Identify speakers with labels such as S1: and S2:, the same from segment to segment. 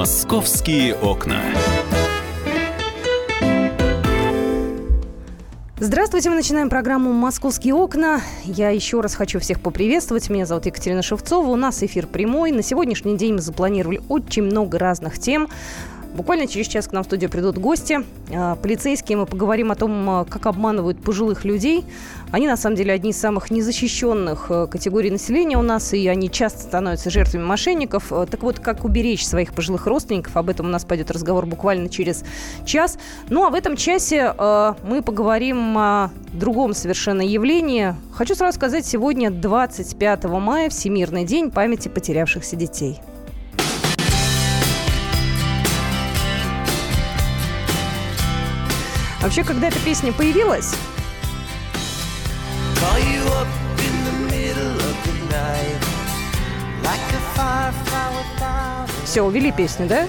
S1: Московские окна.
S2: Здравствуйте, мы начинаем программу «Московские окна». Я еще раз хочу всех поприветствовать. Меня зовут Екатерина Шевцова. У нас эфир прямой. На сегодняшний день мы запланировали очень много разных тем. Буквально через час к нам в студию придут гости, а, полицейские. Мы поговорим о том, а, как обманывают пожилых людей. Они, на самом деле, одни из самых незащищенных а, категорий населения у нас, и они часто становятся жертвами мошенников. Так вот, как уберечь своих пожилых родственников, об этом у нас пойдет разговор буквально через час. Ну, а в этом часе мы поговорим о другом совершенно явлении. Хочу сразу сказать, сегодня 25 мая, Всемирный день памяти потерявшихся детей. Вообще, когда эта песня появилась... Все, увели песню, да?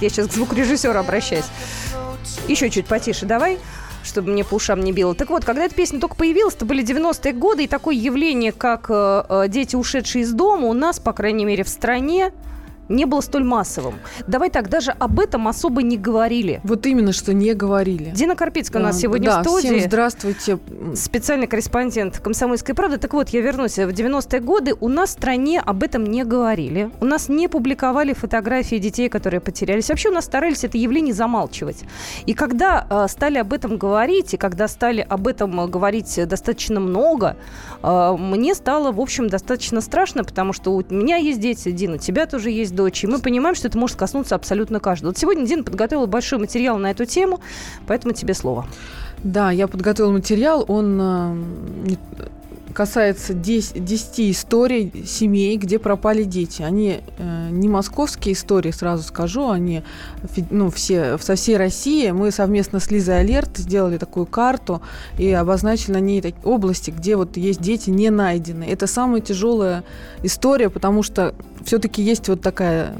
S2: Я сейчас к звукорежиссеру обращаюсь. Еще чуть потише давай чтобы мне по ушам не било. Так вот, когда эта песня только появилась, это были 90-е годы, и такое явление, как э, э, дети, ушедшие из дома, у нас, по крайней мере, в стране не было столь массовым. Давай так, даже об этом особо не говорили.
S3: Вот именно, что не говорили.
S2: Дина Карпицкая да. у нас сегодня да, в студии.
S3: Всем здравствуйте.
S2: Специальный корреспондент «Комсомольской правды». Так вот, я вернусь. В 90-е годы у нас в стране об этом не говорили. У нас не публиковали фотографии детей, которые потерялись. Вообще у нас старались это явление замалчивать. И когда э, стали об этом говорить, и когда стали об этом говорить достаточно много, э, мне стало, в общем, достаточно страшно, потому что у меня есть дети, Дина, у тебя тоже есть дочь, и мы понимаем, что это может коснуться абсолютно каждого. Вот сегодня Дина подготовила большой материал на эту тему, поэтому тебе слово.
S3: Да, я подготовила материал, он э, касается 10, 10 историй семей, где пропали дети. Они э, не московские истории, сразу скажу, они ну, все, со всей России. Мы совместно с Лизой Алерт сделали такую карту и обозначили на ней такие области, где вот есть дети не найдены. Это самая тяжелая история, потому что все-таки есть вот такая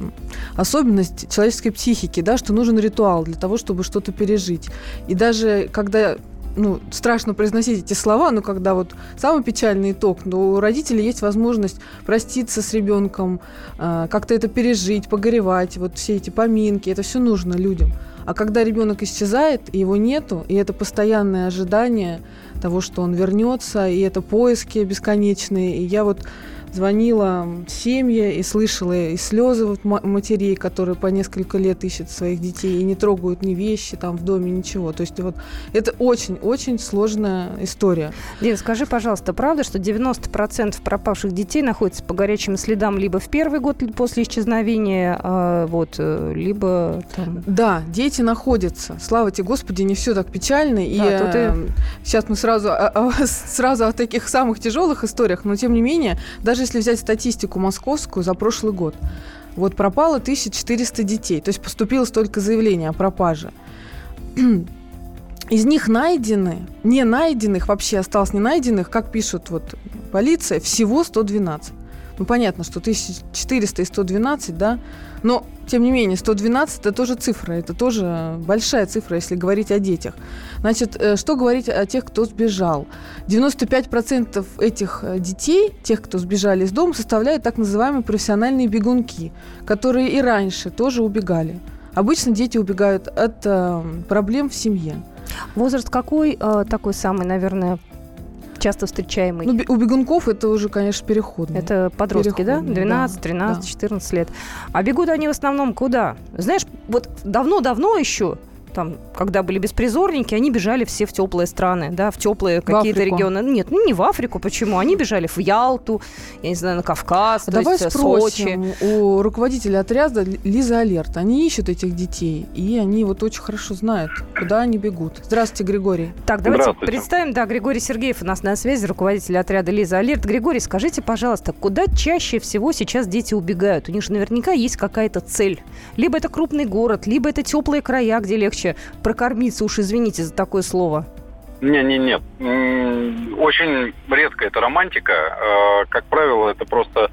S3: особенность человеческой психики, да, что нужен ритуал для того, чтобы что-то пережить. И даже когда ну, страшно произносить эти слова, но когда вот самый печальный итог, но у родителей есть возможность проститься с ребенком, э, как-то это пережить, погоревать, вот все эти поминки, это все нужно людям. А когда ребенок исчезает, и его нету, и это постоянное ожидание того, что он вернется, и это поиски бесконечные, и я вот звонила семье и слышала и слезы вот матерей, которые по несколько лет ищут своих детей и не трогают ни вещи там в доме, ничего. То есть вот это очень-очень сложная история.
S2: Дин, скажи, пожалуйста, правда, что 90% пропавших детей находятся по горячим следам либо в первый год после исчезновения, а, вот, э, либо там...
S3: Да, дети находятся. Слава тебе, Господи, не все так печально. Да, и тут и... сейчас мы сразу, сразу о таких самых тяжелых историях, но тем не менее, даже даже если взять статистику московскую за прошлый год, вот пропало 1400 детей, то есть поступило столько заявлений о пропаже. Из них найдены, не найденных, вообще осталось не найденных, как пишут вот полиция, всего 112. Ну, понятно, что 1400 и 112, да, но, тем не менее, 112 – это тоже цифра, это тоже большая цифра, если говорить о детях. Значит, э, что говорить о тех, кто сбежал? 95% этих э, детей, тех, кто сбежали из дома, составляют так называемые профессиональные бегунки, которые и раньше тоже убегали. Обычно дети убегают от э, проблем в семье.
S2: Возраст какой э, такой самый, наверное, часто встречаемый.
S3: Ну, у бегунков это уже, конечно, переходный.
S2: Это подростки, да? 12, да, 13, да. 14 лет. А бегут они в основном куда? Знаешь, вот давно-давно еще там, когда были беспризорники, они бежали все в теплые страны, да, в теплые какие-то регионы. Нет, ну не в Африку, почему? Они бежали в Ялту, я не знаю, на Кавказ, а
S3: Давай
S2: есть э,
S3: спросим Сочи. у руководителя отряда Лиза Алерт. Они ищут этих детей, и они вот очень хорошо знают, куда они бегут. Здравствуйте, Григорий.
S2: Так, давайте представим, да, Григорий Сергеев у нас на связи, руководитель отряда Лиза Алерт. Григорий, скажите, пожалуйста, куда чаще всего сейчас дети убегают? У них же наверняка есть какая-то цель. Либо это крупный город, либо это теплые края, где легче легче прокормиться, уж извините за такое слово?
S4: Не, не, нет. Очень редко это романтика. Э, как правило, это просто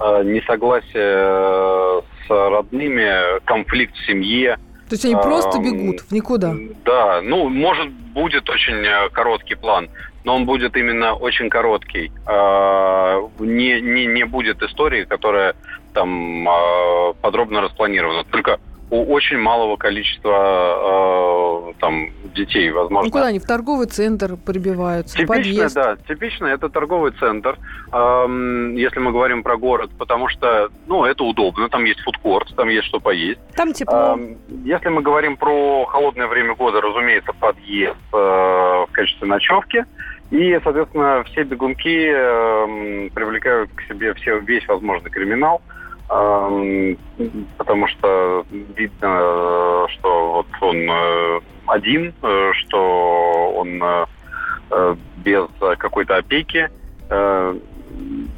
S4: э, несогласие э, с родными, конфликт в семье.
S3: То есть они просто бегут в никуда?
S4: Да, ну, может, будет очень короткий план. но он будет именно очень короткий. Э, не, не, не будет истории, которая там э, подробно распланирована. Только у очень малого количества э, там детей, возможно.
S3: Ну куда они в торговый центр прибиваются,
S4: типично,
S3: подъезд?
S4: да, типично это торговый центр, эм, если мы говорим про город, потому что, ну, это удобно, там есть фудкорт, там есть что поесть.
S2: Там тепло.
S4: Эм, если мы говорим про холодное время года, разумеется, подъезд э, в качестве ночевки. И, соответственно, все бегунки э, привлекают к себе все, весь возможный криминал потому что видно, что вот он э, один, э, что он э, без какой-то опеки.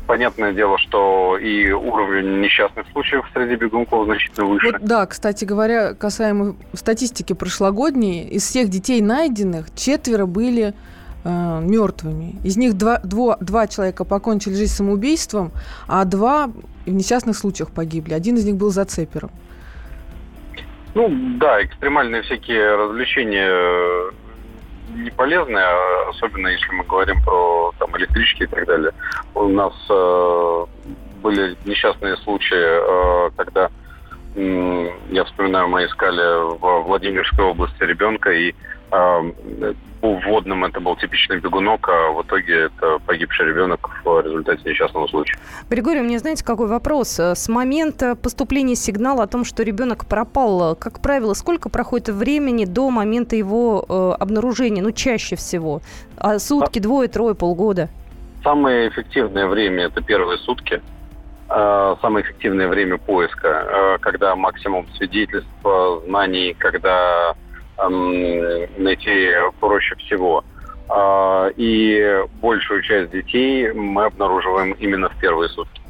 S4: Понятное дело, что и уровень несчастных случаев среди бегунков значительно выше.
S3: Вот, да, кстати говоря, касаемо статистики прошлогодней, из всех детей найденных четверо были э, мертвыми. Из них два, два, два человека покончили жизнь самоубийством, а два в несчастных случаях погибли. Один из них был зацепером.
S4: Ну да, экстремальные всякие развлечения э, не полезные, а особенно если мы говорим про там, электрички и так далее. У нас э, были несчастные случаи, э, когда э, я вспоминаю, мы искали в Владимирской области ребенка, и э, по вводным это был типичный бегунок, а в итоге это погибший ребенок в результате несчастного случая.
S2: Григорий, у меня знаете, какой вопрос? С момента поступления сигнала о том, что ребенок пропал, как правило, сколько проходит времени до момента его э, обнаружения? Ну, чаще всего. А сутки, двое, трое, полгода?
S4: Самое эффективное время – это первые сутки. А, самое эффективное время поиска, э, когда максимум свидетельств, знаний, когда найти проще всего. А, и большую часть детей мы обнаруживаем именно в первые сутки.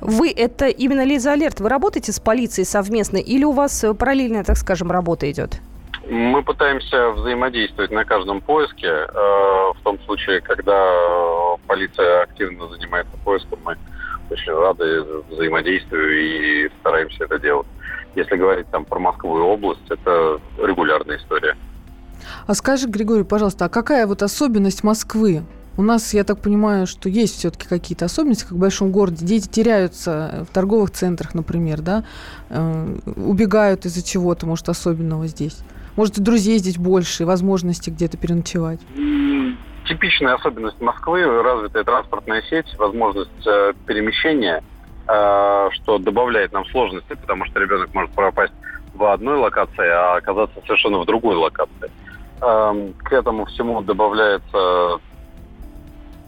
S2: Вы это именно Лиза Алерт, вы работаете с полицией совместно или у вас параллельная, так скажем, работа идет?
S4: Мы пытаемся взаимодействовать на каждом поиске. Э, в том случае, когда полиция активно занимается поиском, мы очень рады взаимодействию и стараемся это делать. Если говорить там про Москву и область, это регулярная история.
S3: А скажи, Григорий, пожалуйста, а какая вот особенность Москвы? У нас, я так понимаю, что есть все-таки какие-то особенности, как в большом городе. Дети теряются в торговых центрах, например, да, э, убегают из-за чего-то, может, особенного здесь. Может, и друзей здесь больше, и возможности где-то переночевать.
S4: Типичная особенность Москвы – развитая транспортная сеть, возможность э, перемещения – Э, что добавляет нам сложности, потому что ребенок может пропасть в одной локации, а оказаться совершенно в другой локации. Эм, к этому всему добавляется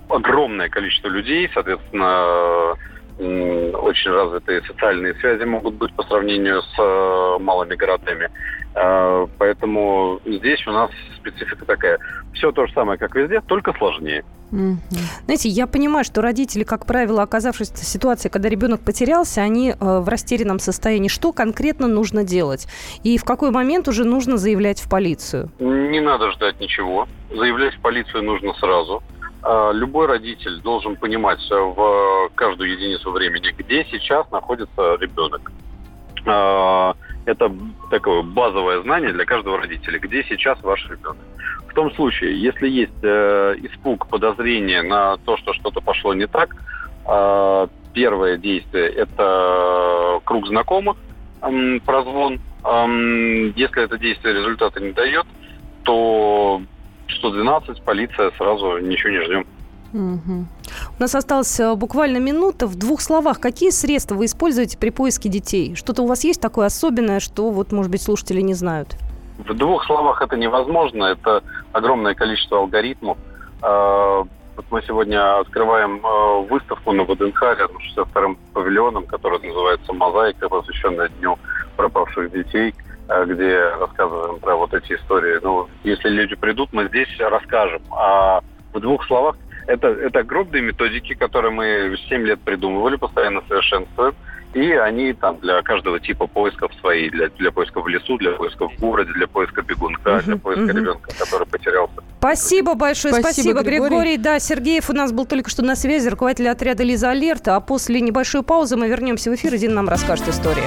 S4: огромное количество людей, соответственно, очень развитые социальные связи могут быть по сравнению с э, малыми городами. Э, поэтому здесь у нас специфика такая. Все то же самое, как везде, только сложнее.
S2: Знаете, я понимаю, что родители, как правило, оказавшись в ситуации, когда ребенок потерялся, они э, в растерянном состоянии. Что конкретно нужно делать? И в какой момент уже нужно заявлять в полицию?
S4: Не надо ждать ничего. Заявлять в полицию нужно сразу. А, любой родитель должен понимать в каждую единицу времени, где сейчас находится ребенок. А, это такое базовое знание для каждого родителя, где сейчас ваш ребенок. В том случае, если есть э, испуг, подозрение на то, что что-то пошло не так, э, первое действие – это круг знакомых, прозвон. Если это действие результата не дает, то 112, полиция, сразу ничего не ждем.
S2: Угу. У нас осталась э, буквально минута. В двух словах, какие средства вы используете при поиске детей? Что-то у вас есть такое особенное, что, вот, может быть, слушатели не знают?
S4: В двух словах это невозможно. Это огромное количество алгоритмов. А, вот мы сегодня открываем э, выставку на ВДНХ рядом с 62-м павильоном, которая называется «Мозаика», посвященная Дню пропавших детей – где рассказываем про вот эти истории. Ну, если люди придут, мы здесь расскажем. А в двух словах, это, это огромные методики, которые мы 7 лет придумывали, постоянно совершенствуем. И они там для каждого типа поисков свои, для, для поиска в лесу, для поиска в городе, для поиска бегунка, uh-huh, для поиска uh-huh. ребенка, который потерялся.
S2: Спасибо большое, спасибо, спасибо Григорий. Григорий. Да, Сергеев у нас был только что на связи, руководитель отряда Лиза Алерта. А после небольшой паузы мы вернемся в эфир, и Дина нам расскажет историю.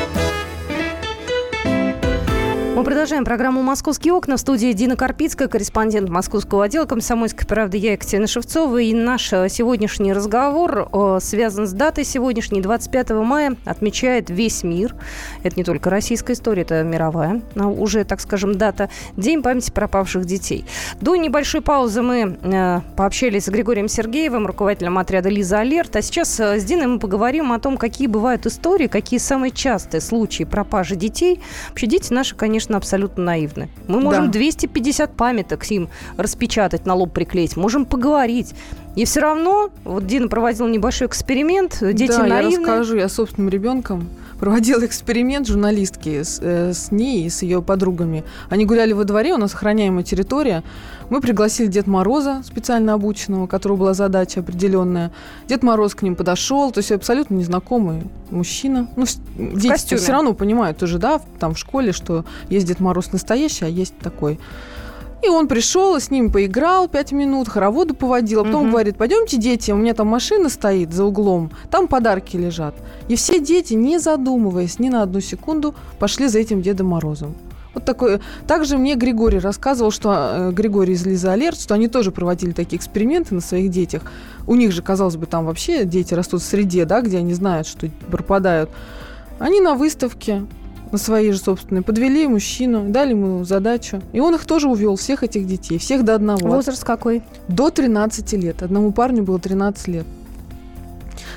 S2: Мы продолжаем программу «Московские окна». В студии Дина Карпицкая, корреспондент московского отдела «Комсомольской правды». Я Екатерина Шевцова. И наш э, сегодняшний разговор э, связан с датой сегодняшней. 25 мая отмечает весь мир. Это не только российская история, это мировая уже, так скажем, дата. День памяти пропавших детей. До небольшой паузы мы э, пообщались с Григорием Сергеевым, руководителем отряда «Лиза Алерт». А сейчас с Диной мы поговорим о том, какие бывают истории, какие самые частые случаи пропажи детей. Вообще дети наши, конечно, конечно, абсолютно наивны. Мы можем да. 250 памяток им распечатать, на лоб приклеить, можем поговорить. И все равно, вот Дина проводила небольшой эксперимент, дети да, наивны.
S3: я расскажу, я собственным ребенком проводила эксперимент журналистки с, э, с ней и с ее подругами. Они гуляли во дворе, у нас охраняемая территория. Мы пригласили Дед Мороза, специально обученного, у которого была задача определенная. Дед Мороз к ним подошел, то есть абсолютно незнакомый мужчина. Ну, в дети все равно понимают уже, да, там в школе, что есть Дед Мороз настоящий, а есть такой и он пришел, с ним поиграл пять минут, хороводы поводил, а потом угу. говорит, пойдемте, дети, у меня там машина стоит за углом, там подарки лежат. И все дети, не задумываясь ни на одну секунду, пошли за этим Дедом Морозом. Вот такое. Также мне Григорий рассказывал, что э, Григорий из Лиза Алерт, что они тоже проводили такие эксперименты на своих детях. У них же, казалось бы, там вообще дети растут в среде, да, где они знают, что пропадают. Они на выставке на свои же собственные, подвели мужчину, дали ему задачу. И он их тоже увел, всех этих детей, всех до одного.
S2: Возраст какой?
S3: До 13 лет. Одному парню было 13 лет.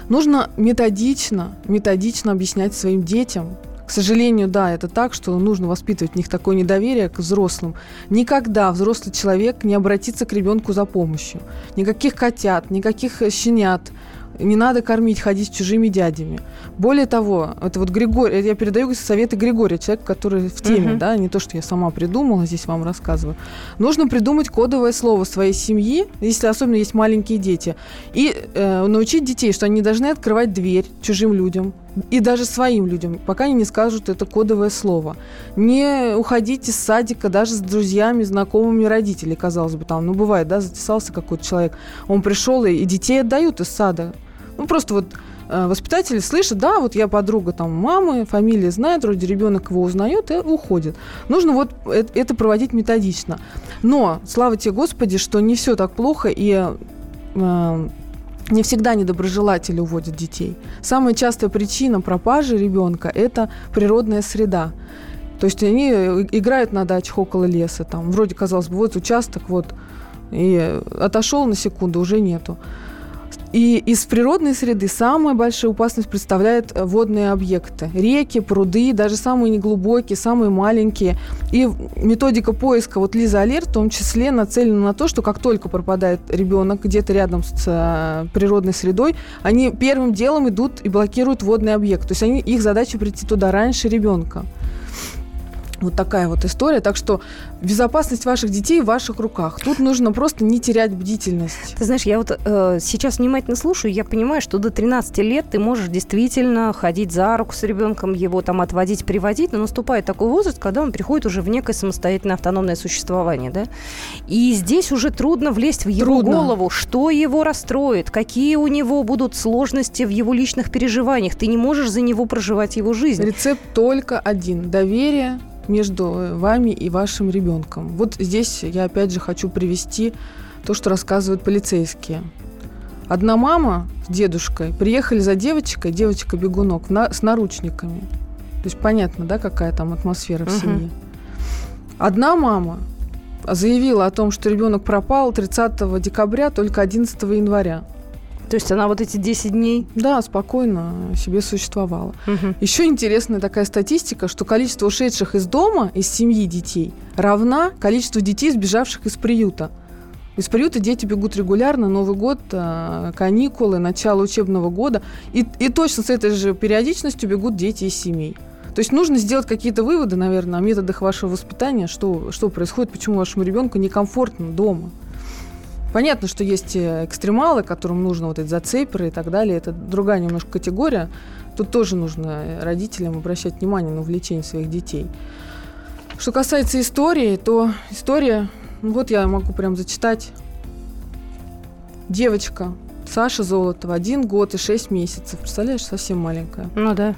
S3: Нужно методично, методично объяснять своим детям, к сожалению, да, это так, что нужно воспитывать в них такое недоверие к взрослым. Никогда взрослый человек не обратится к ребенку за помощью. Никаких котят, никаких щенят, не надо кормить, ходить с чужими дядями. Более того, это вот Григорий, я передаю советы Григория, человек, который в теме, uh-huh. да, не то, что я сама придумала, здесь вам рассказываю. Нужно придумать кодовое слово своей семьи, если особенно есть маленькие дети, и э, научить детей, что они должны открывать дверь чужим людям, и даже своим людям, пока они не скажут это кодовое слово. Не уходить из садика даже с друзьями, знакомыми родителей, казалось бы, там, ну, бывает, да, затесался какой-то человек, он пришел, и, детей отдают из сада. Ну, просто вот э, воспитатели слышат, да, вот я подруга там мамы, фамилия знает, вроде ребенок его узнает и уходит. Нужно вот это проводить методично. Но, слава тебе, Господи, что не все так плохо, и э, не всегда недоброжелатели уводят детей. Самая частая причина пропажи ребенка – это природная среда. То есть они играют на дачах около леса, там вроде казалось бы, вот участок, вот, и отошел на секунду, уже нету. И из природной среды самая большая опасность представляют э, водные объекты. Реки, пруды, даже самые неглубокие, самые маленькие. И методика поиска вот Лиза Алерт в том числе нацелена на то, что как только пропадает ребенок где-то рядом с э, природной средой, они первым делом идут и блокируют водный объект. То есть они, их задача прийти туда раньше ребенка. Вот такая вот история. Так что безопасность ваших детей в ваших руках. Тут нужно просто не терять бдительность.
S2: Ты знаешь, я вот э, сейчас внимательно слушаю, я понимаю, что до 13 лет ты можешь действительно ходить за руку с ребенком, его там отводить, приводить, но наступает такой возраст, когда он приходит уже в некое самостоятельное автономное существование, да? И здесь уже трудно влезть в его трудно. голову, что его расстроит, какие у него будут сложности в его личных переживаниях. Ты не можешь за него проживать его жизнь.
S3: Рецепт только один. Доверие, между вами и вашим ребенком. Вот здесь я опять же хочу привести то, что рассказывают полицейские. Одна мама с дедушкой приехали за девочкой, девочка-бегунок, на, с наручниками. То есть понятно, да, какая там атмосфера в uh-huh. семье. Одна мама заявила о том, что ребенок пропал 30 декабря, только 11 января.
S2: То есть она вот эти 10 дней?
S3: Да, спокойно себе существовала. Угу. Еще интересная такая статистика, что количество ушедших из дома, из семьи детей, равна количеству детей, сбежавших из приюта. Из приюта дети бегут регулярно, Новый год, а, каникулы, начало учебного года. И, и точно с этой же периодичностью бегут дети из семей. То есть нужно сделать какие-то выводы, наверное, о методах вашего воспитания, что, что происходит, почему вашему ребенку некомфортно дома. Понятно, что есть э, экстремалы, которым нужно вот эти зацеперы и так далее. Это другая немножко категория. Тут тоже нужно родителям обращать внимание на увлечение своих детей. Что касается истории, то история, ну вот я могу прям зачитать. Девочка Саша Золотова, один год и шесть месяцев. Представляешь, совсем маленькая.
S2: Ну да.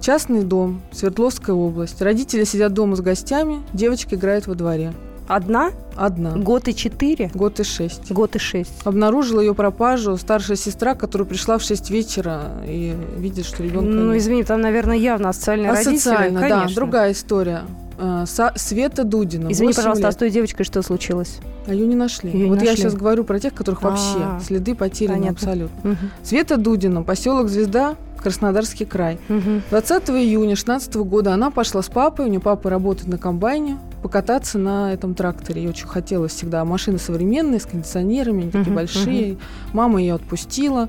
S3: Частный дом, Свердловская область. Родители сидят дома с гостями, девочка играет во дворе.
S2: Одна?
S3: Одна.
S2: Год и четыре?
S3: Год и шесть.
S2: Год и шесть.
S3: Обнаружила ее пропажу старшая сестра, которая пришла в 6 вечера и видит, что ребенка
S2: Ну,
S3: нет.
S2: извини, там, наверное, явно асоциальные родители.
S3: Асоциально, да, другая история. Э, Са- Света Дудина.
S2: Извини,
S3: 8
S2: пожалуйста, а
S3: лет.
S2: с той девочкой что случилось?
S3: А ее не нашли.
S2: Её не
S3: вот я
S2: нашли.
S3: сейчас говорю про тех, которых вообще
S2: А,
S3: следы потеряны
S2: понятно.
S3: абсолютно.
S2: Мгм.
S3: Света Дудина, поселок Звезда, Краснодарский край.
S2: Мгм.
S3: 20 июня 2016 года она пошла с папой, у нее папа работает на комбайне, покататься на этом тракторе. Ей очень хотелось всегда. Машины современные, с кондиционерами, они такие
S2: Мгм,
S3: большие. Мама ее отпустила.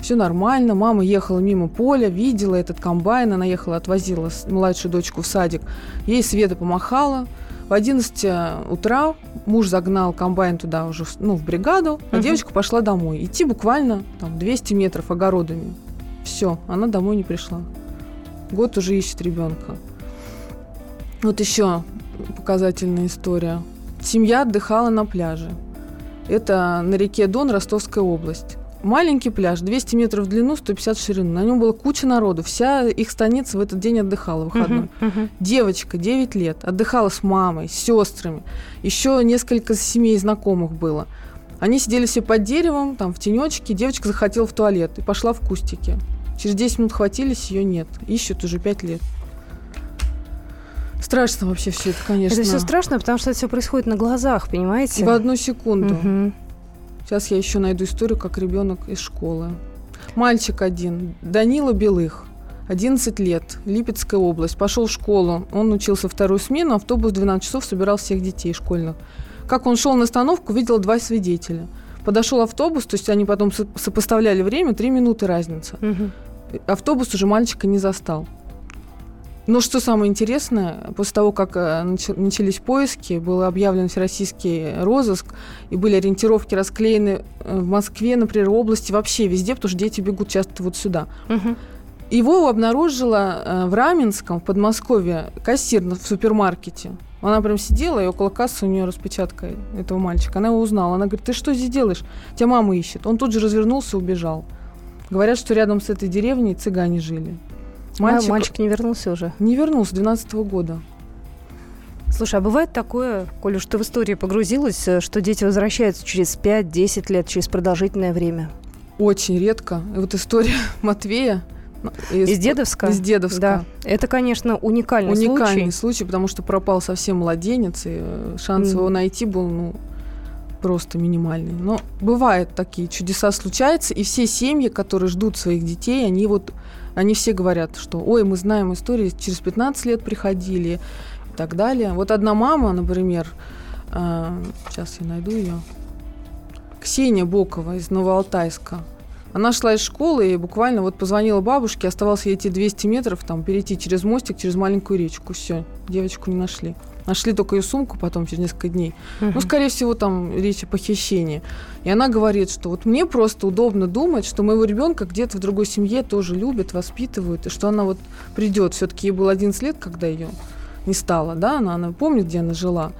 S3: Все нормально. Мама ехала мимо поля, видела этот комбайн. Она ехала, отвозила младшую дочку в садик. Ей Света помахала. В 11 утра муж загнал комбайн туда уже, ну, в бригаду, а
S2: Мгм.
S3: девочка пошла домой. Идти буквально там 200 метров огородами. Все, она домой не пришла. Год уже ищет ребенка. Вот еще показательная история. Семья отдыхала на пляже. Это на реке Дон, Ростовская область. Маленький пляж, 200 метров в длину, 150 в ширину. На нем была куча народу. Вся их станица в этот день отдыхала, выходной.
S2: Мгм, мгм.
S3: Девочка, 9 лет, отдыхала с мамой, с сестрами. Еще несколько семей знакомых было. Они сидели все под деревом, там, в тенечке. Девочка захотела в туалет и пошла в кустики. Через 10 минут хватились, ее нет. Ищут уже 5 лет. Страшно вообще все это, конечно.
S2: Это все страшно, потому что это все происходит на глазах, понимаете?
S3: В одну секунду.
S2: Мгм.
S3: Сейчас я еще найду историю, как ребенок из школы. Мальчик один, Данила Белых, 11 лет, Липецкая область, пошел в школу. Он учился вторую смену, автобус в 12 часов собирал всех детей школьных. Как он шел на остановку, видел два свидетеля. Подошел автобус, то есть они потом со- сопоставляли время, 3 минуты разница.
S2: Мгм.
S3: Автобус уже мальчика не застал. Но что самое интересное, после того, как э, нач- начались поиски, был объявлен всероссийский розыск, и были ориентировки расклеены э, в Москве, например, области, вообще везде, потому что дети бегут часто вот сюда.
S2: Мгм.
S3: Его обнаружила э, в Раменском, в Подмосковье, кассир в супермаркете. Она прям сидела, и около кассы у нее распечатка этого мальчика. Она его узнала. Она говорит, ты что здесь делаешь? Тебя мама ищет. Он тут же развернулся и убежал. Говорят, что рядом с этой деревней цыгане жили.
S2: Мальчик... мальчик не вернулся уже.
S3: не вернулся с 12 года.
S2: Слушай, а бывает такое, Коля, что ты в истории погрузилась, э, что дети возвращаются через 5-10 лет, через продолжительное время?
S3: Очень редко. И вот история Матвея ну,
S2: Из Дедовска?
S3: Из Дедовска.
S2: Да. Это, конечно, уникальный,
S3: Уникальный
S2: случай.
S3: случай, потому что пропал совсем младенец, и э, шанс
S2: Мгм.
S3: его найти был, ну, просто минимальный. Но бывают такие чудеса случаются, и все семьи, которые ждут своих детей, они вот, они все говорят, что, ой, мы знаем истории, через 15 лет приходили и так далее. Вот одна мама, например, э, сейчас я найду ее, Ксения Бокова из Новоалтайска. Она шла из школы и буквально вот позвонила бабушке, оставалось ей идти 200 метров, там, перейти через мостик, через маленькую речку. Все, девочку не нашли. Нашли только ее сумку потом, через несколько дней.
S2: Мгм.
S3: Ну, скорее всего, там речь о похищении. И она говорит, что вот мне просто удобно думать, что моего ребенка где-то в другой семье тоже любят, воспитывают, и что она вот придет. Все-таки ей было 11 лет, когда ее не стало, да, она, она помнит, где она жила.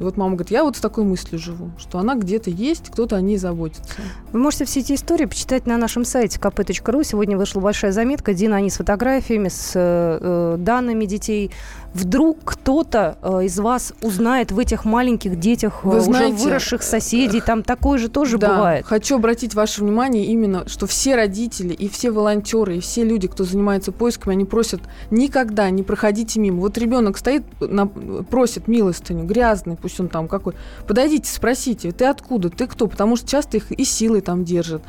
S3: И вот мама говорит, я вот с такой мыслью живу, что она где-то есть, кто-то о ней заботится.
S2: Вы можете все эти истории почитать на нашем сайте kp.ru. Сегодня вышла большая заметка. Дина, они с фотографиями, с э, э, данными детей. Вдруг кто-то э, из вас узнает в этих маленьких детях, э,
S3: Вы
S2: уже
S3: знаете,
S2: выросших соседей. Там такое же тоже
S3: Да,
S2: бывает.
S3: Хочу обратить ваше внимание именно, что все родители и все волонтеры, и все люди, кто занимается поисками, они просят никогда не проходите мимо. Вот ребенок стоит, на- просит милостыню, грязный, пусть он там какой. Подойдите, спросите, ты откуда, ты кто? Потому что часто их и силой там держат.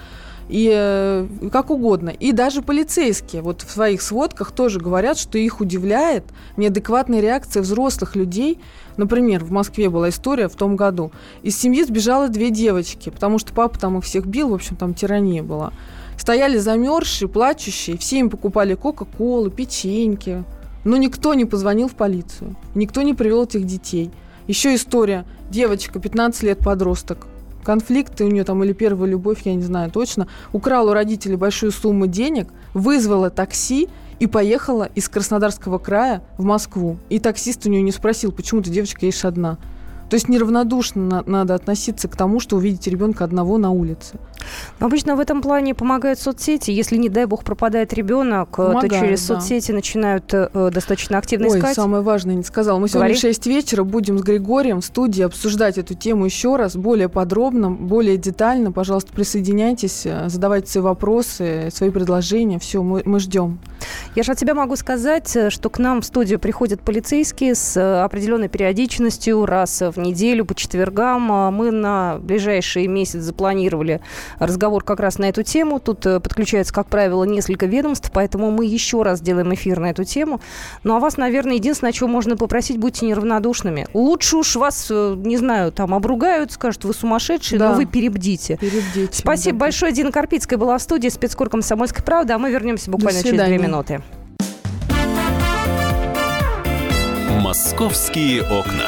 S3: И э, как угодно. И даже полицейские вот в своих сводках тоже говорят, что их удивляет неадекватная реакция взрослых людей. Например, в Москве была история в том году. Из семьи сбежало две девочки, потому что папа там их всех бил, в общем, там тирания была. Стояли замерзшие, плачущие, все им покупали кока-колу, печеньки. Но никто не позвонил в полицию, никто не привел этих детей. Еще история. Девочка, 15 лет, подросток, конфликты у нее там или первая любовь, я не знаю точно, украла у родителей большую сумму денег, вызвала такси и поехала из Краснодарского края в Москву. И таксист у нее не спросил, почему ты, девочка, едешь одна. То есть неравнодушно на- надо относиться к тому, что увидите ребенка одного на улице.
S2: Но обычно в этом плане помогают соцсети. Если, не дай бог, пропадает ребенок, э, то через
S3: да.
S2: соцсети начинают э, э, достаточно активно
S3: Ой,
S2: искать.
S3: самое важное не сказала. Мы сегодня
S2: Говори.
S3: в 6 вечера будем с Григорием в студии обсуждать эту тему еще раз, более подробно, более детально. Пожалуйста, присоединяйтесь, э, задавайте свои вопросы, свои предложения. Все, мы, мы ждем.
S2: Я же от тебя могу сказать, э, что к нам в студию приходят полицейские с определенной периодичностью, раз в неделю, по четвергам. А Мы на ближайший месяц запланировали разговор как раз на эту тему. Тут э, подключается, как правило, несколько ведомств, поэтому мы еще раз делаем эфир на эту тему. Ну, а вас, наверное, единственное, чего можно попросить, будьте неравнодушными. Лучше уж вас, э, не знаю, там обругают, скажут, вы сумасшедшие,
S3: Да.
S2: но вы перебдите.
S3: Перед детьми,
S2: Спасибо
S3: да.
S2: большое. Дина Карпицкая была в студии спецкор «Комсомольской правды», а мы вернемся буквально через две минуты.
S1: Московские окна.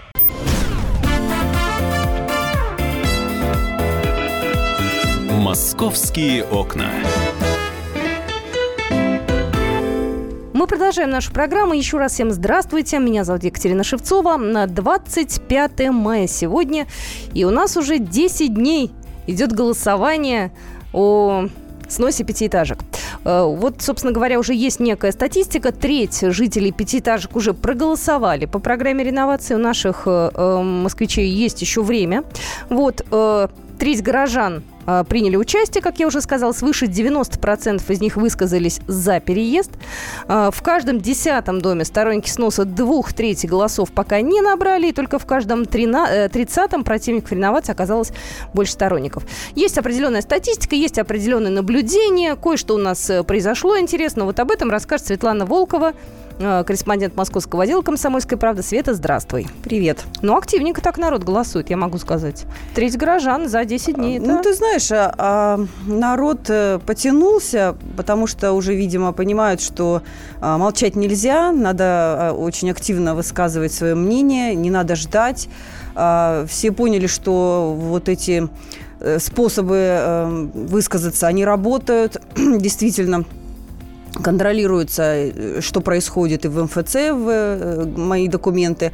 S1: Московские окна.
S2: Мы продолжаем нашу программу. Еще раз всем здравствуйте. Меня зовут Екатерина Шевцова. На 25 мая сегодня. И у нас уже 10 дней идет голосование о сносе пятиэтажек. Э, Вот, собственно говоря, уже есть некая статистика. Треть жителей пятиэтажек уже проголосовали по программе реновации. У наших э, э, москвичей есть еще время. Вот, э, треть горожан приняли участие, как я уже сказала, свыше 90% из них высказались за переезд. Э, В каждом десятом доме сторонники сноса двух трети голосов пока не набрали, и только в каждом э, тридцатом противников реновации оказалось больше сторонников. Есть определенная статистика, есть определенные наблюдения, кое-что у нас э, произошло интересно. Вот об этом расскажет Светлана Волкова, э, корреспондент московского отдела «Комсомольской правды». Света, здравствуй.
S5: Привет.
S2: Ну, активненько так народ голосует, я могу сказать. Треть горожан за 10 дней.
S5: Ну,
S2: это-
S5: ты знаешь, а, а, народ э, потянулся, потому что уже, видимо, понимают, что а, молчать нельзя, надо очень активно высказывать свое мнение, не надо ждать. Все поняли, что вот эти э, способы э, высказаться, они работают. Действительно, контролируется, э, что происходит и в МФЦ, в э, мои документы,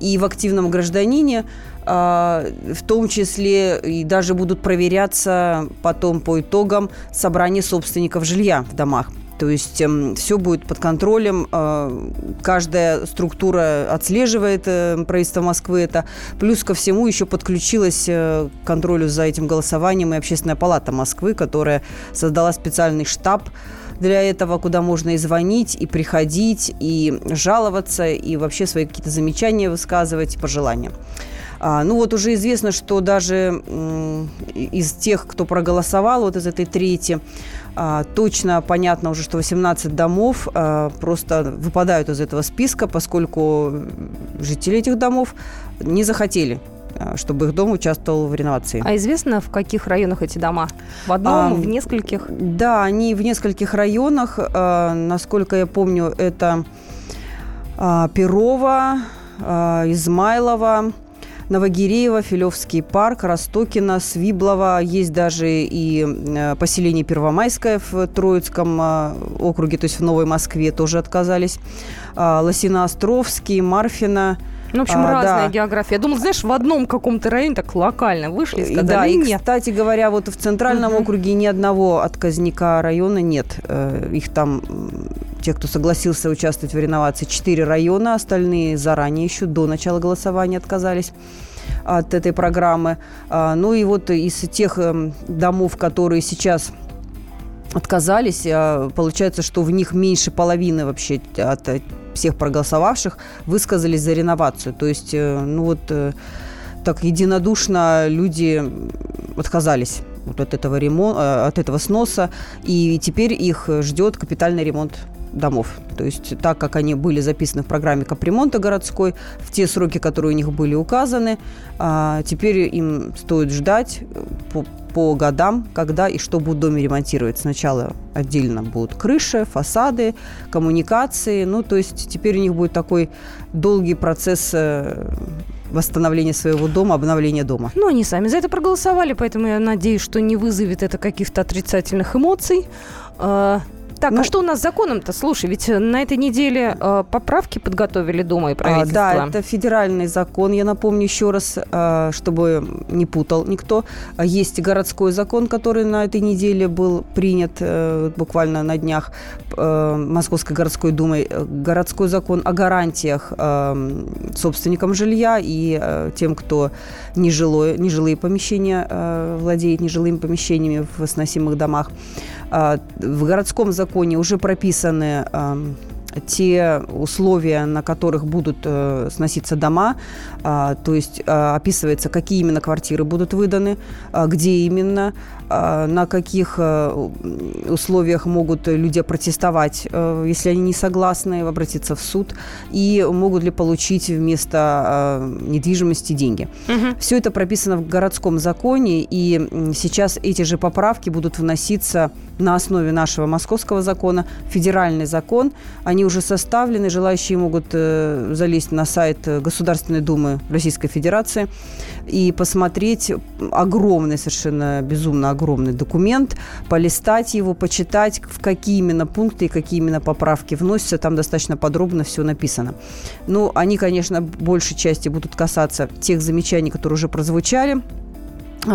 S5: и в активном гражданине, а, в том числе и даже будут проверяться потом по итогам собрания собственников жилья в домах. То есть все будет под контролем, э, каждая структура отслеживает э, правительство Москвы это. Плюс ко всему еще подключилась к контролю за этим голосованием и Общественная палата Москвы, которая создала специальный штаб для этого, куда можно и звонить, и приходить, и жаловаться, и вообще свои какие-то замечания высказывать, пожелания. А, ну вот уже известно, что даже м, из тех, кто проголосовал, вот из этой трети, а, точно понятно уже, что 18 домов а, просто выпадают из этого списка, поскольку жители этих домов не захотели чтобы их дом участвовал в реновации.
S2: А известно, в каких районах эти дома? В одном,
S5: А,
S2: в нескольких?
S5: Да, они в нескольких районах. А, насколько я помню, это а, Перово, а, Измайлово, Новогиреево, Филевский парк, Ростокино, Свиблово. Есть даже и э, поселение Первомайское в Троицком округе, то есть в Новой Москве тоже отказались. Лосиноостровский, Марфино,
S2: Ну, в общем,
S5: А,
S2: разная
S5: да.
S2: география. Я думала, знаешь, в одном каком-то районе так локально вышли И сказали,
S5: Да, и,
S2: нет.
S5: кстати говоря, вот в Центральном
S2: Мгм.
S5: округе ни одного отказника района нет. Э, Их там, те, кто согласился участвовать в реновации, четыре района, остальные заранее еще до начала голосования отказались от этой программы. А, Ну и вот из тех эм, домов, которые сейчас отказались, а, получается, что в них меньше половины вообще от э, всех проголосовавших высказались за реновацию. То есть, э, ну вот э, так единодушно люди отказались вот от этого ремонта, от этого сноса, и теперь их ждет капитальный ремонт домов. То есть так как они были записаны в программе капремонта городской, в те сроки, которые у них были указаны, а, теперь им стоит ждать э, по, по годам, когда и что будут в доме ремонтировать. Сначала отдельно будут крыши, фасады, коммуникации. Ну, то есть теперь у них будет такой долгий процесс э, восстановления своего дома, обновления дома.
S2: Ну, они сами за это проголосовали, поэтому я надеюсь, что не вызовет это каких-то отрицательных эмоций. А, Так,
S5: Ну-
S2: а что у нас с законом-то? Слушай, ведь на этой неделе э, поправки подготовили Дума и
S5: А,
S2: правительство.
S5: да, это федеральный закон. Я напомню еще раз, а, чтобы не путал никто. А, Есть городской закон, который на этой неделе был принят э, буквально на днях э, Московской городской думой. Э, Городской закон о гарантиях э, собственникам жилья и э, тем, кто нежилое, нежилые помещения э, владеет нежилыми помещениями в сносимых домах. А, В городском законе уже прописаны те условия, на которых будут э, сноситься дома, а, то есть а, описывается, какие именно квартиры будут выданы, а, где именно, на каких э, условиях могут люди протестовать, э, если они не согласны, обратиться в суд, и могут ли получить вместо э, недвижимости деньги.
S2: Мгм.
S5: Все это прописано в городском законе, и сейчас эти же поправки будут вноситься на основе нашего московского закона, федеральный закон. Они уже составлены, желающие могут э, залезть на сайт Государственной Думы Российской Федерации и посмотреть огромный, совершенно безумно огромный документ, полистать его, почитать, в какие именно пункты и какие именно поправки вносятся. Там достаточно подробно все написано. Ну, они, конечно, большей части будут касаться тех замечаний, которые уже прозвучали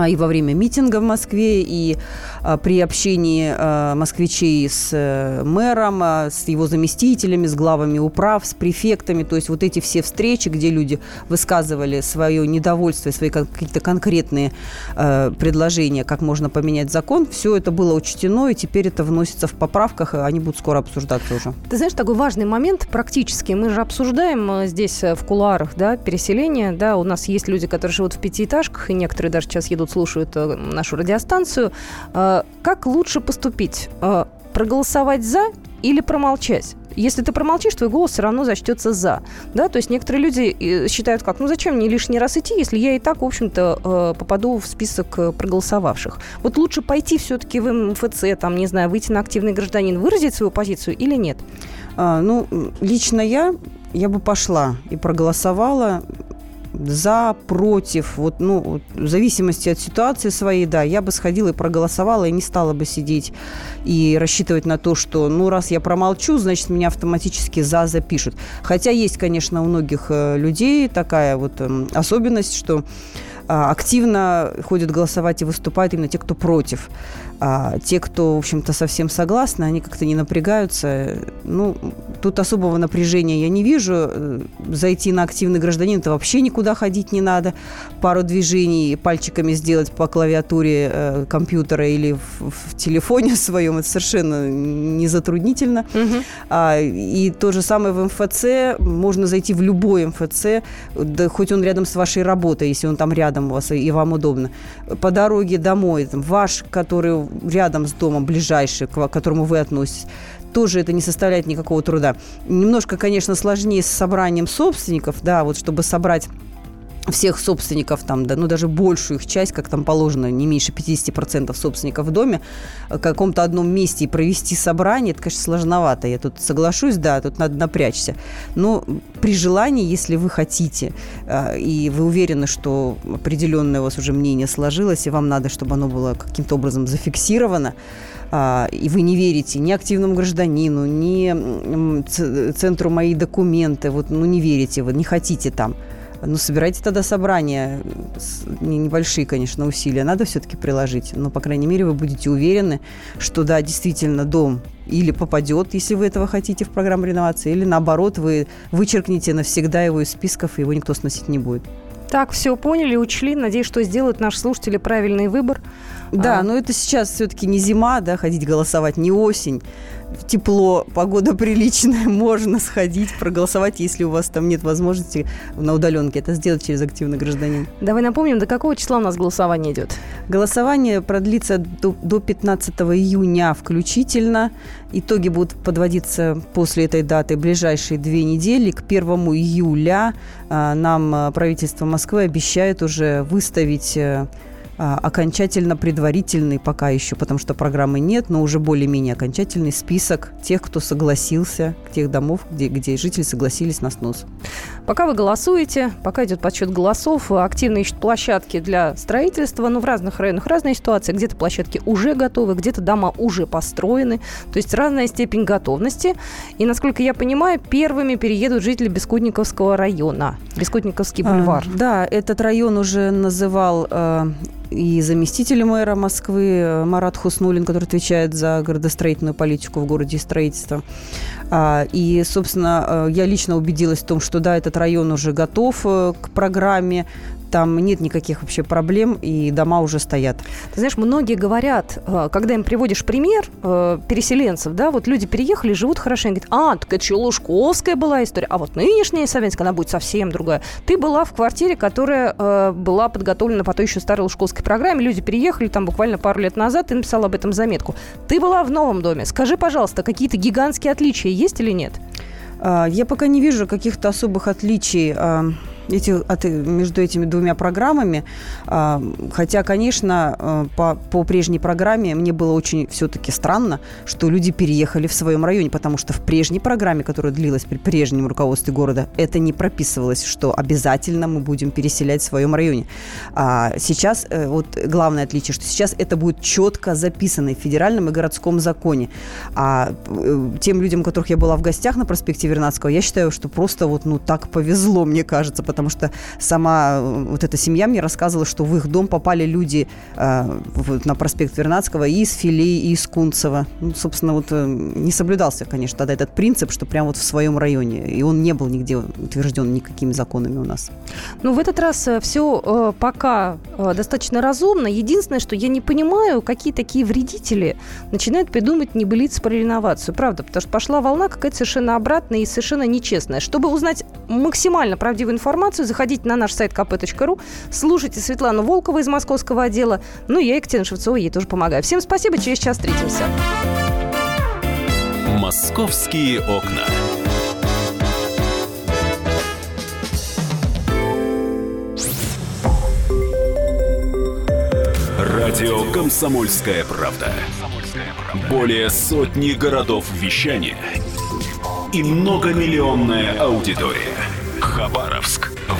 S5: и во время митинга в Москве, и а, при общении а, москвичей с э, мэром, а, с его заместителями, с главами управ, с префектами. То есть вот эти все встречи, где люди высказывали свое недовольство, свои какие-то конкретные э, предложения, как можно поменять закон, все это было учтено, и теперь это вносится в поправках, и они будут скоро обсуждаться уже.
S2: Ты знаешь, такой важный момент практически. Мы же обсуждаем э, здесь в кулуарах, да, переселение, да, у нас есть люди, которые живут в пятиэтажках, и некоторые даже сейчас едут, слушают э, нашу радиостанцию. Э, Как лучше поступить? Э, Проголосовать за или промолчать? Если ты промолчишь, твой голос все равно зачтется за. Да? То есть некоторые люди считают как, ну зачем мне лишний раз идти, если я и так, в общем-то, попаду в список проголосовавших. Вот лучше пойти все-таки в МФЦ, там, не знаю, выйти на активный гражданин, выразить свою позицию или нет?
S5: А, ну, лично я, я бы пошла и проголосовала за, против, вот, ну, в зависимости от ситуации своей, да, я бы сходила и проголосовала, и не стала бы сидеть и рассчитывать на то, что, ну, раз я промолчу, значит, меня автоматически за запишут. Хотя есть, конечно, у многих э, людей такая вот эм, особенность, что а, активно ходят голосовать и выступают именно те, кто против. А те, кто, в общем-то, совсем согласны, они как-то не напрягаются. Ну, тут особого напряжения я не вижу. Э, Зайти на активный гражданин, это вообще никуда ходить не надо. Пару движений пальчиками сделать по клавиатуре э, компьютера или в, в телефоне своем, это совершенно не затруднительно. А, и то же самое в МФЦ. Можно зайти в любой МФЦ, да, хоть он рядом с вашей работой, если он там рядом у вас и вам удобно. По дороге домой, там, ваш, который рядом с домом, ближайший, к которому вы относитесь, тоже это не составляет никакого труда. Немножко, конечно, сложнее с собранием собственников, да, вот чтобы собрать всех собственников, там, да, ну, даже большую их часть, как там положено, не меньше 50% собственников в доме, в каком-то одном месте и провести собрание, это, конечно, сложновато. Я тут соглашусь, да, тут надо напрячься. Но при желании, если вы хотите, э, и вы уверены, что определенное у вас уже мнение сложилось, и вам надо, чтобы оно было каким-то образом зафиксировано, а, и вы не верите ни активному гражданину, ни центру «Мои документы», вот, ну, не верите, вы не хотите там – ну, собирайте тогда собрания. Небольшие, конечно, усилия надо все-таки приложить. Но, по крайней мере, вы будете уверены, что, да, действительно, дом или попадет, если вы этого хотите, в программу реновации, или, наоборот, вы вычеркнете навсегда его из списков, и его никто сносить не будет.
S2: Так, все поняли, учли. Надеюсь, что сделают наши слушатели правильный выбор.
S5: Да, а... но это сейчас все-таки не зима, да, ходить голосовать, не осень тепло, погода приличная, можно сходить, проголосовать, если у вас там нет возможности на удаленке это сделать через активный гражданин.
S2: Давай напомним, до какого числа у нас голосование идет?
S5: Голосование продлится до, до 15 июня включительно. Итоги будут подводиться после этой даты ближайшие две недели. К 1 июля а, нам а, правительство Москвы обещает уже выставить э, а, окончательно предварительный пока еще, потому что программы нет, но уже более-менее окончательный список тех, кто согласился, тех домов, где, где жители согласились на снос.
S2: Пока вы голосуете, пока идет подсчет голосов, активно ищут площадки для строительства, но в разных районах разная ситуация. Где-то площадки уже готовы, где-то дома уже построены, то есть разная степень готовности. И, насколько я понимаю, первыми переедут жители Бескудниковского района, Бескудниковский бульвар.
S5: А, да, этот район уже называл э, и заместитель мэра Москвы э, Марат Хуснулин, который отвечает за градостроительную политику в городе и строительство. А, и, собственно, э, я лично убедилась в том, что да, этот район уже готов э, к программе там нет никаких вообще проблем, и дома уже стоят.
S2: Ты знаешь, многие говорят, э, когда им приводишь пример э, переселенцев, да, вот люди переехали, живут хорошо, они говорят, а, так это еще Лужковская была история, а вот нынешняя Савинская, она будет совсем другая. Ты была в квартире, которая э, была подготовлена по той еще старой Лужковской программе, люди переехали там буквально пару лет назад, ты написала об этом заметку. Ты была в новом доме. Скажи, пожалуйста, какие-то гигантские отличия есть или нет?
S5: А, я пока не вижу каких-то особых отличий а, эти, от, между этими двумя программами. А, хотя, конечно, а, по, по прежней программе мне было очень все-таки странно, что люди переехали в своем районе, потому что в прежней программе, которая длилась при прежнем руководстве города, это не прописывалось, что обязательно мы будем переселять в своем районе. А сейчас, э, вот главное отличие, что сейчас это будет четко записано в федеральном и городском законе. А э, тем людям, у которых я была в гостях на проспекте Вернадского, я считаю, что просто вот ну так повезло, мне кажется, потому что сама э, вот эта семья мне рассказывала, что в их дом попали люди э, вот, на проспект Вернадского и из Филей, и из Кунцева. Ну, собственно, вот э, не соблюдался, конечно, тогда этот принцип, что прямо вот в своем районе. И он не был нигде утвержден никакими законами у нас.
S2: Ну, в этот раз э, все э, пока э, достаточно разумно. Единственное, что я не понимаю, какие такие вредители начинают придумать небылицы про реновацию. Правда, потому что пошла волна какая-то совершенно обратная и совершенно нечестная. Чтобы узнать максимально правдивую информацию, информацию, заходите на наш сайт kp.ru, слушайте Светлану Волкову из московского отдела. Ну, я, Екатерина Шевцова, ей тоже помогаю. Всем спасибо, через час встретимся.
S1: «Московские окна». Радио «Комсомольская правда». Более сотни городов вещания и многомиллионная аудитория. Хабаровск.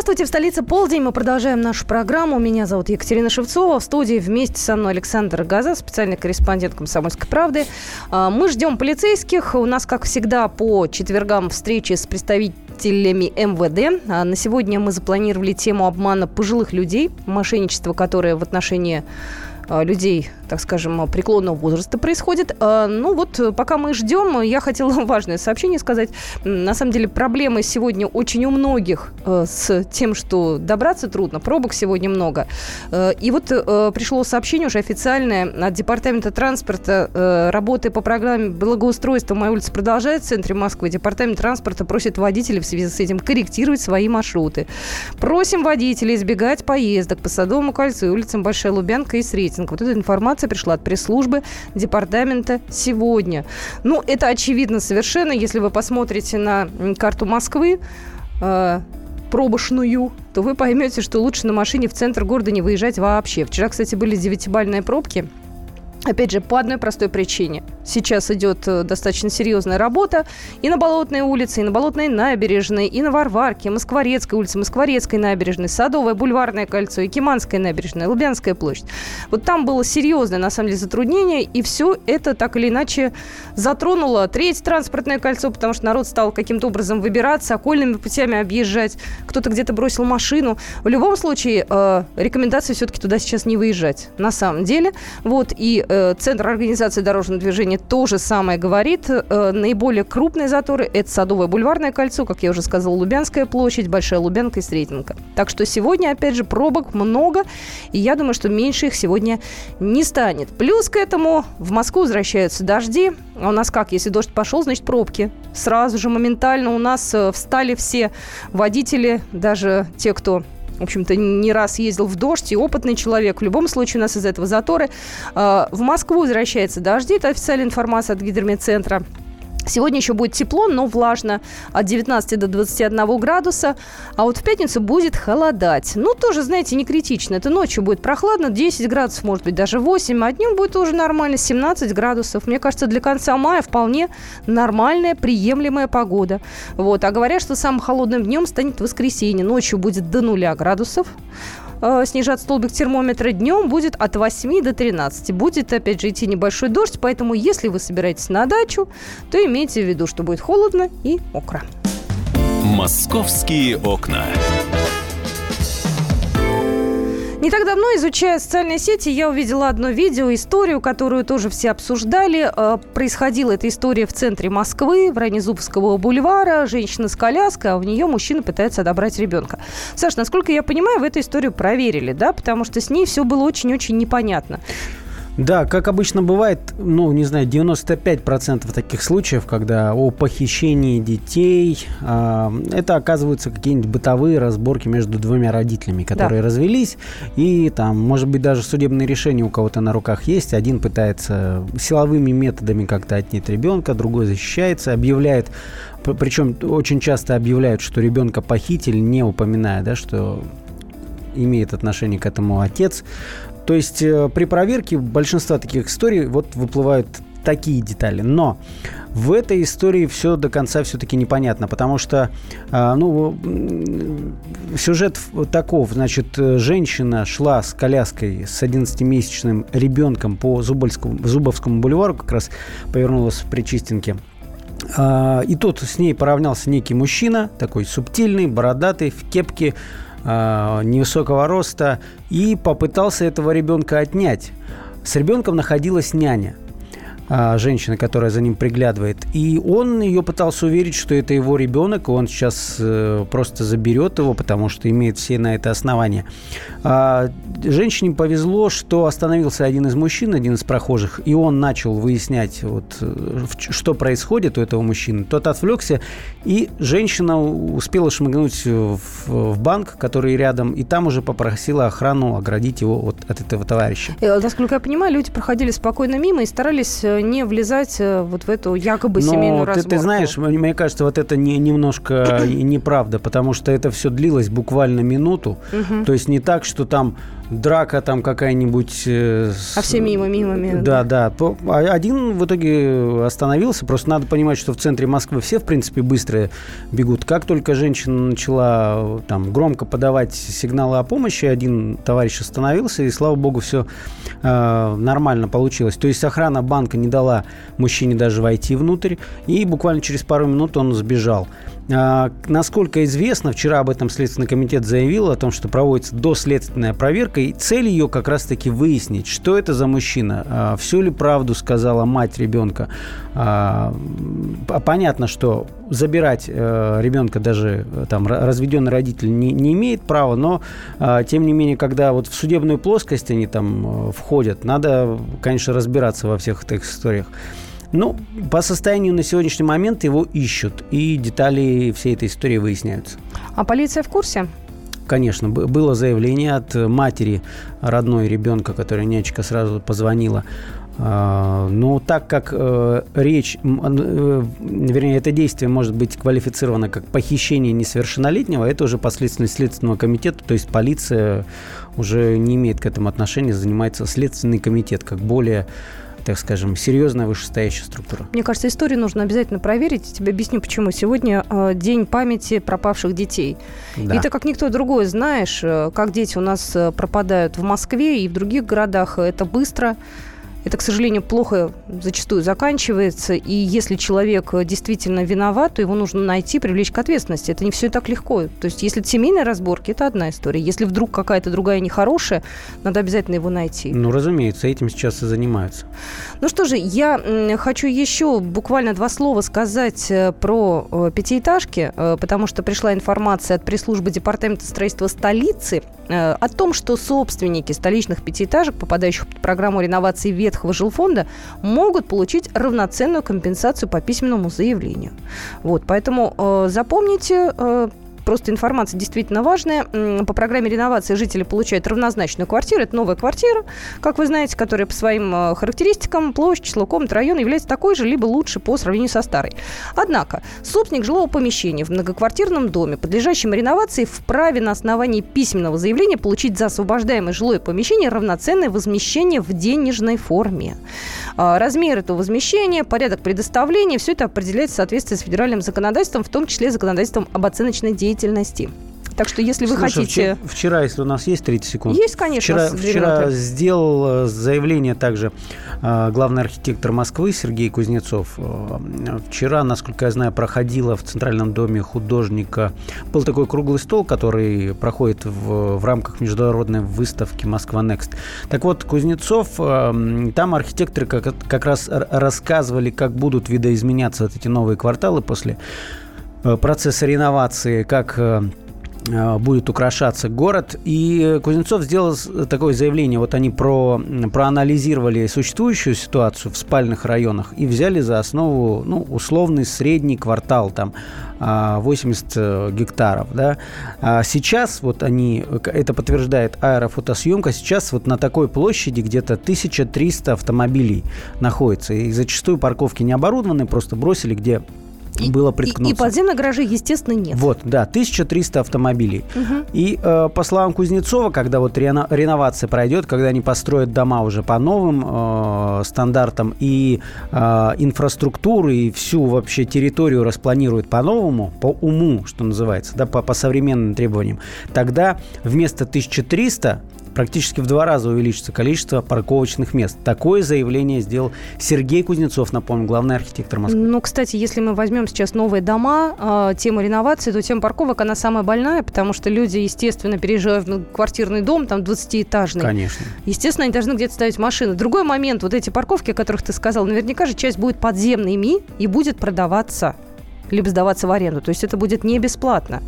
S2: Здравствуйте, в столице полдень. Мы продолжаем нашу программу. Меня зовут Екатерина Шевцова. В студии вместе со мной Александр Газа, специальный корреспондент «Комсомольской правды». А, мы ждем полицейских. У нас, как всегда, по четвергам встречи с представителями МВД. А, на сегодня мы запланировали тему обмана пожилых людей, мошенничество, которое в отношении а, людей так скажем, преклонного возраста происходит. А, ну вот, пока мы ждем, я хотела важное сообщение сказать. На самом деле проблемы сегодня очень у многих э, с тем, что добраться трудно, пробок сегодня много. Э, и вот э, пришло сообщение уже официальное от Департамента транспорта. Работы по программе благоустройства «Моя улица» продолжается в центре Москвы. Департамент транспорта просит водителей в связи с этим корректировать свои маршруты. Просим водителей избегать поездок по Садовому кольцу и улицам Большая Лубянка и Сретенка. Вот эта информация пришла от пресс-службы департамента сегодня. Ну, это очевидно совершенно, если вы посмотрите на карту Москвы, э, пробошную, то вы поймете, что лучше на машине в центр города не выезжать вообще. Вчера, кстати, были девятибальные пробки. Опять же, по одной простой причине. Сейчас идет э, достаточно серьезная работа и на Болотной улице, и на Болотной набережной, и на Варварке, Москворецкой улице, Москворецкой набережной, Садовое бульварное кольцо, и набережная, Лубянская площадь. Вот там было серьезное, на самом деле, затруднение, и все это так или иначе затронуло третье транспортное кольцо, потому что народ стал каким-то образом выбираться, окольными путями объезжать, кто-то где-то бросил машину. В любом случае, э, рекомендация все-таки туда сейчас не выезжать, на самом деле. Вот, и Центр организации дорожного движения то же самое говорит. Э, наиболее крупные заторы – это Садовое бульварное кольцо, как я уже сказала, Лубянская площадь, Большая Лубянка и Сретенка. Так что сегодня, опять же, пробок много, и я думаю, что меньше их сегодня не станет. Плюс к этому в Москву возвращаются дожди. А у нас как? Если дождь пошел, значит пробки. Сразу же моментально у нас э, встали все водители, даже те, кто в общем-то, не раз ездил в дождь, и опытный человек. В любом случае у нас из этого заторы. А, в Москву возвращается дожди, это официальная информация от гидрометцентра. Сегодня еще будет тепло, но влажно от 19 до 21 градуса. А вот в пятницу будет холодать. Ну, тоже, знаете, не критично. Это ночью будет прохладно, 10 градусов, может быть, даже 8. А днем будет уже нормально, 17 градусов. Мне кажется, для конца мая вполне нормальная, приемлемая погода. Вот. А говорят, что самым холодным днем станет воскресенье. Ночью будет до 0 градусов э, снижать столбик термометра. Днем будет от 8 до 13. Будет, опять же, идти небольшой дождь, поэтому если вы собираетесь на дачу, то имейте в виду, что будет холодно и мокро.
S1: «Московские окна».
S2: Не так давно, изучая социальные сети, я увидела одно видео, историю, которую тоже все обсуждали. Э, происходила эта история в центре Москвы, в районе Зубовского бульвара. Женщина с коляской, а у нее мужчина пытается отобрать ребенка. Саш, насколько я понимаю, в эту историю проверили, да? Потому что с ней все было очень-очень непонятно.
S6: Да, как обычно бывает, ну, не знаю, 95% таких случаев, когда о похищении детей, э, это оказываются какие-нибудь бытовые разборки между двумя родителями, которые да. развелись, и там, может быть, даже судебные решения у кого-то на руках есть. Один пытается силовыми методами как-то отнять ребенка, другой защищается, объявляет, причем очень часто объявляют, что ребенка похитили, не упоминая, да, что имеет отношение к этому отец. То есть э, при проверке большинства таких историй вот выплывают такие детали. Но в этой истории все до конца все-таки непонятно, потому что э, ну, сюжет таков. Значит, женщина шла с коляской с 11-месячным ребенком по Зубовскому, Зубовскому бульвару, как раз повернулась в Причистенке. А, и тут с ней поравнялся некий мужчина, такой субтильный, бородатый, в кепке, э, невысокого роста и попытался этого ребенка отнять. С ребенком находилась няня – а, женщина, которая за ним приглядывает. И он ее пытался уверить, что это его ребенок, и он сейчас э, просто заберет его, потому что имеет все на это основания. А, женщине повезло, что остановился один из мужчин, один из прохожих, и он начал выяснять, вот, э, что происходит у этого мужчины. Тот отвлекся, и женщина успела шмыгнуть в, банк, который рядом, и там уже попросила охрану оградить его вот от этого товарища.
S2: И, э, насколько я понимаю, люди проходили спокойно мимо и старались не влезать э, вот в эту якобы Но семейную
S6: разборку. Ты, ты знаешь, мне кажется, вот это не, немножко неправда, потому что это все длилось буквально минуту. Угу. То есть не так, что там драка там какая-нибудь... Э,
S2: а все мимо, мимо, мимо.
S6: Да, да. А один в итоге остановился. Просто надо понимать, что в центре Москвы все, в принципе, быстро бегут. Как только женщина начала там громко подавать сигналы о помощи, один товарищ остановился, и, слава богу, все э, нормально получилось. То есть охрана банка не дала мужчине даже войти внутрь, и буквально через пару минут он сбежал. А, насколько известно, вчера об этом Следственный комитет заявил, о том, что проводится доследственная проверка, и цель ее как раз-таки выяснить, что это за мужчина, а, всю ли правду сказала мать ребенка. А, понятно, что забирать э, ребенка даже э, там разведенный родитель не, не имеет права, но тем не менее, когда вот в судебную плоскость они там э, входят, надо, конечно, разбираться во всех этих историях. Ну, по состоянию на сегодняшний момент его ищут, и детали всей этой истории выясняются.
S2: А полиция в курсе?
S6: Конечно, было заявление от матери родной ребенка, которая нянечка сразу позвонила. А, но так как э, речь, э, вернее, это действие может быть квалифицировано как похищение несовершеннолетнего, это уже последственность Следственного комитета, то есть полиция уже не имеет к этому отношения, занимается Следственный комитет, как более так скажем, серьезная вышестоящая структура.
S2: Мне кажется, историю нужно обязательно проверить. Я тебе объясню, почему. Сегодня э, день памяти пропавших детей. Да. И ты, как никто другой, знаешь, э, как дети у нас э, пропадают в Москве и в других городах. Это быстро, это, к сожалению, плохо зачастую заканчивается. И если человек действительно виноват, то его нужно найти, привлечь к ответственности. Это не все так легко. То есть, если это семейные разборки, это одна история. Если вдруг какая-то другая нехорошая, надо обязательно его найти.
S6: Ну, разумеется, этим сейчас и занимаются.
S2: Ну что же, я хочу еще буквально два слова сказать э, про э, пятиэтажки, э, потому что пришла информация от пресс-службы Департамента строительства столицы о том, что собственники столичных пятиэтажек, попадающих под программу реновации ветхого жилфонда, могут получить равноценную компенсацию по письменному заявлению. Вот, поэтому запомните, просто информация действительно важная. По программе реновации жители получают равнозначную квартиру. Это новая квартира, как вы знаете, которая по своим э, характеристикам, площадь, число комнат, район является такой же, либо лучше по сравнению со старой. Однако, собственник жилого помещения в многоквартирном доме, подлежащем реновации, вправе на основании письменного заявления получить за освобождаемое жилое помещение равноценное возмещение в денежной форме. А, размер этого возмещения, порядок предоставления, все это определяется в соответствии с федеральным законодательством, в том числе законодательством об оценочной деятельности деятельности. Так что если вы Слушай, хотите...
S6: Вчера, вчера, если у нас есть 30 секунд.
S2: Есть, конечно.
S6: Вчера, вчера сделал э, заявление также э, главный архитектор Москвы Сергей Кузнецов. Э, вчера, насколько я знаю, проходила в Центральном доме художника. Был такой круглый стол, который проходит в, в рамках международной выставки «Москва Next». Так вот, Кузнецов, там архитекторы как, как раз рассказывали, как будут видоизменяться вот эти новые кварталы после процесса реновации, как э, э, будет украшаться город. И Кузнецов сделал такое заявление. Вот они про, проанализировали существующую ситуацию в спальных районах и взяли за основу ну, условный средний квартал, там 80 гектаров. Да. А сейчас вот они, это подтверждает аэрофотосъемка, сейчас вот на такой площади где-то 1300 автомобилей находится. И зачастую парковки не оборудованы, просто бросили, где и, было приткнуться.
S2: И, и подземных гаражей, естественно, нет.
S6: Вот, да, 1300 автомобилей. Угу. И э, по словам Кузнецова, когда вот рено, реновация пройдет, когда они построят дома уже по новым э, стандартам и э, инфраструктуру, и всю вообще территорию распланируют по-новому, по уму, что называется, да, по, по современным требованиям, тогда вместо 1300 практически в два раза увеличится количество парковочных мест. Такое заявление сделал Сергей Кузнецов, напомню, главный архитектор Москвы.
S2: Ну, кстати, если мы возьмем сейчас новые дома, э, тема реновации, то тема парковок, она самая больная, потому что люди, естественно, переезжая в квартирный дом, там 20-этажный.
S6: Конечно.
S2: Естественно, они должны где-то ставить машины. Другой момент, вот эти парковки, о которых ты сказал, наверняка же часть будет подземными и будет продаваться либо сдаваться в аренду. То есть это будет не бесплатно.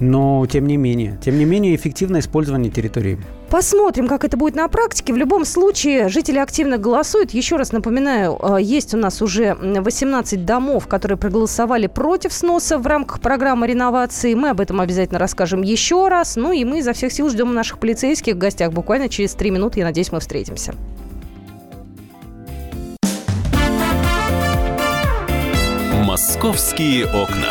S6: Но, тем не менее, тем не менее, эффективное использование территории.
S2: Посмотрим, как это будет на практике. В любом случае, жители активно голосуют. Еще раз напоминаю, э, есть у нас уже 18 домов, которые проголосовали против сноса в рамках программы реновации. Мы об этом обязательно расскажем еще раз. Ну и мы изо всех сил ждем наших полицейских в гостях. Буквально через три минуты, я надеюсь, мы встретимся.
S1: Московские окна.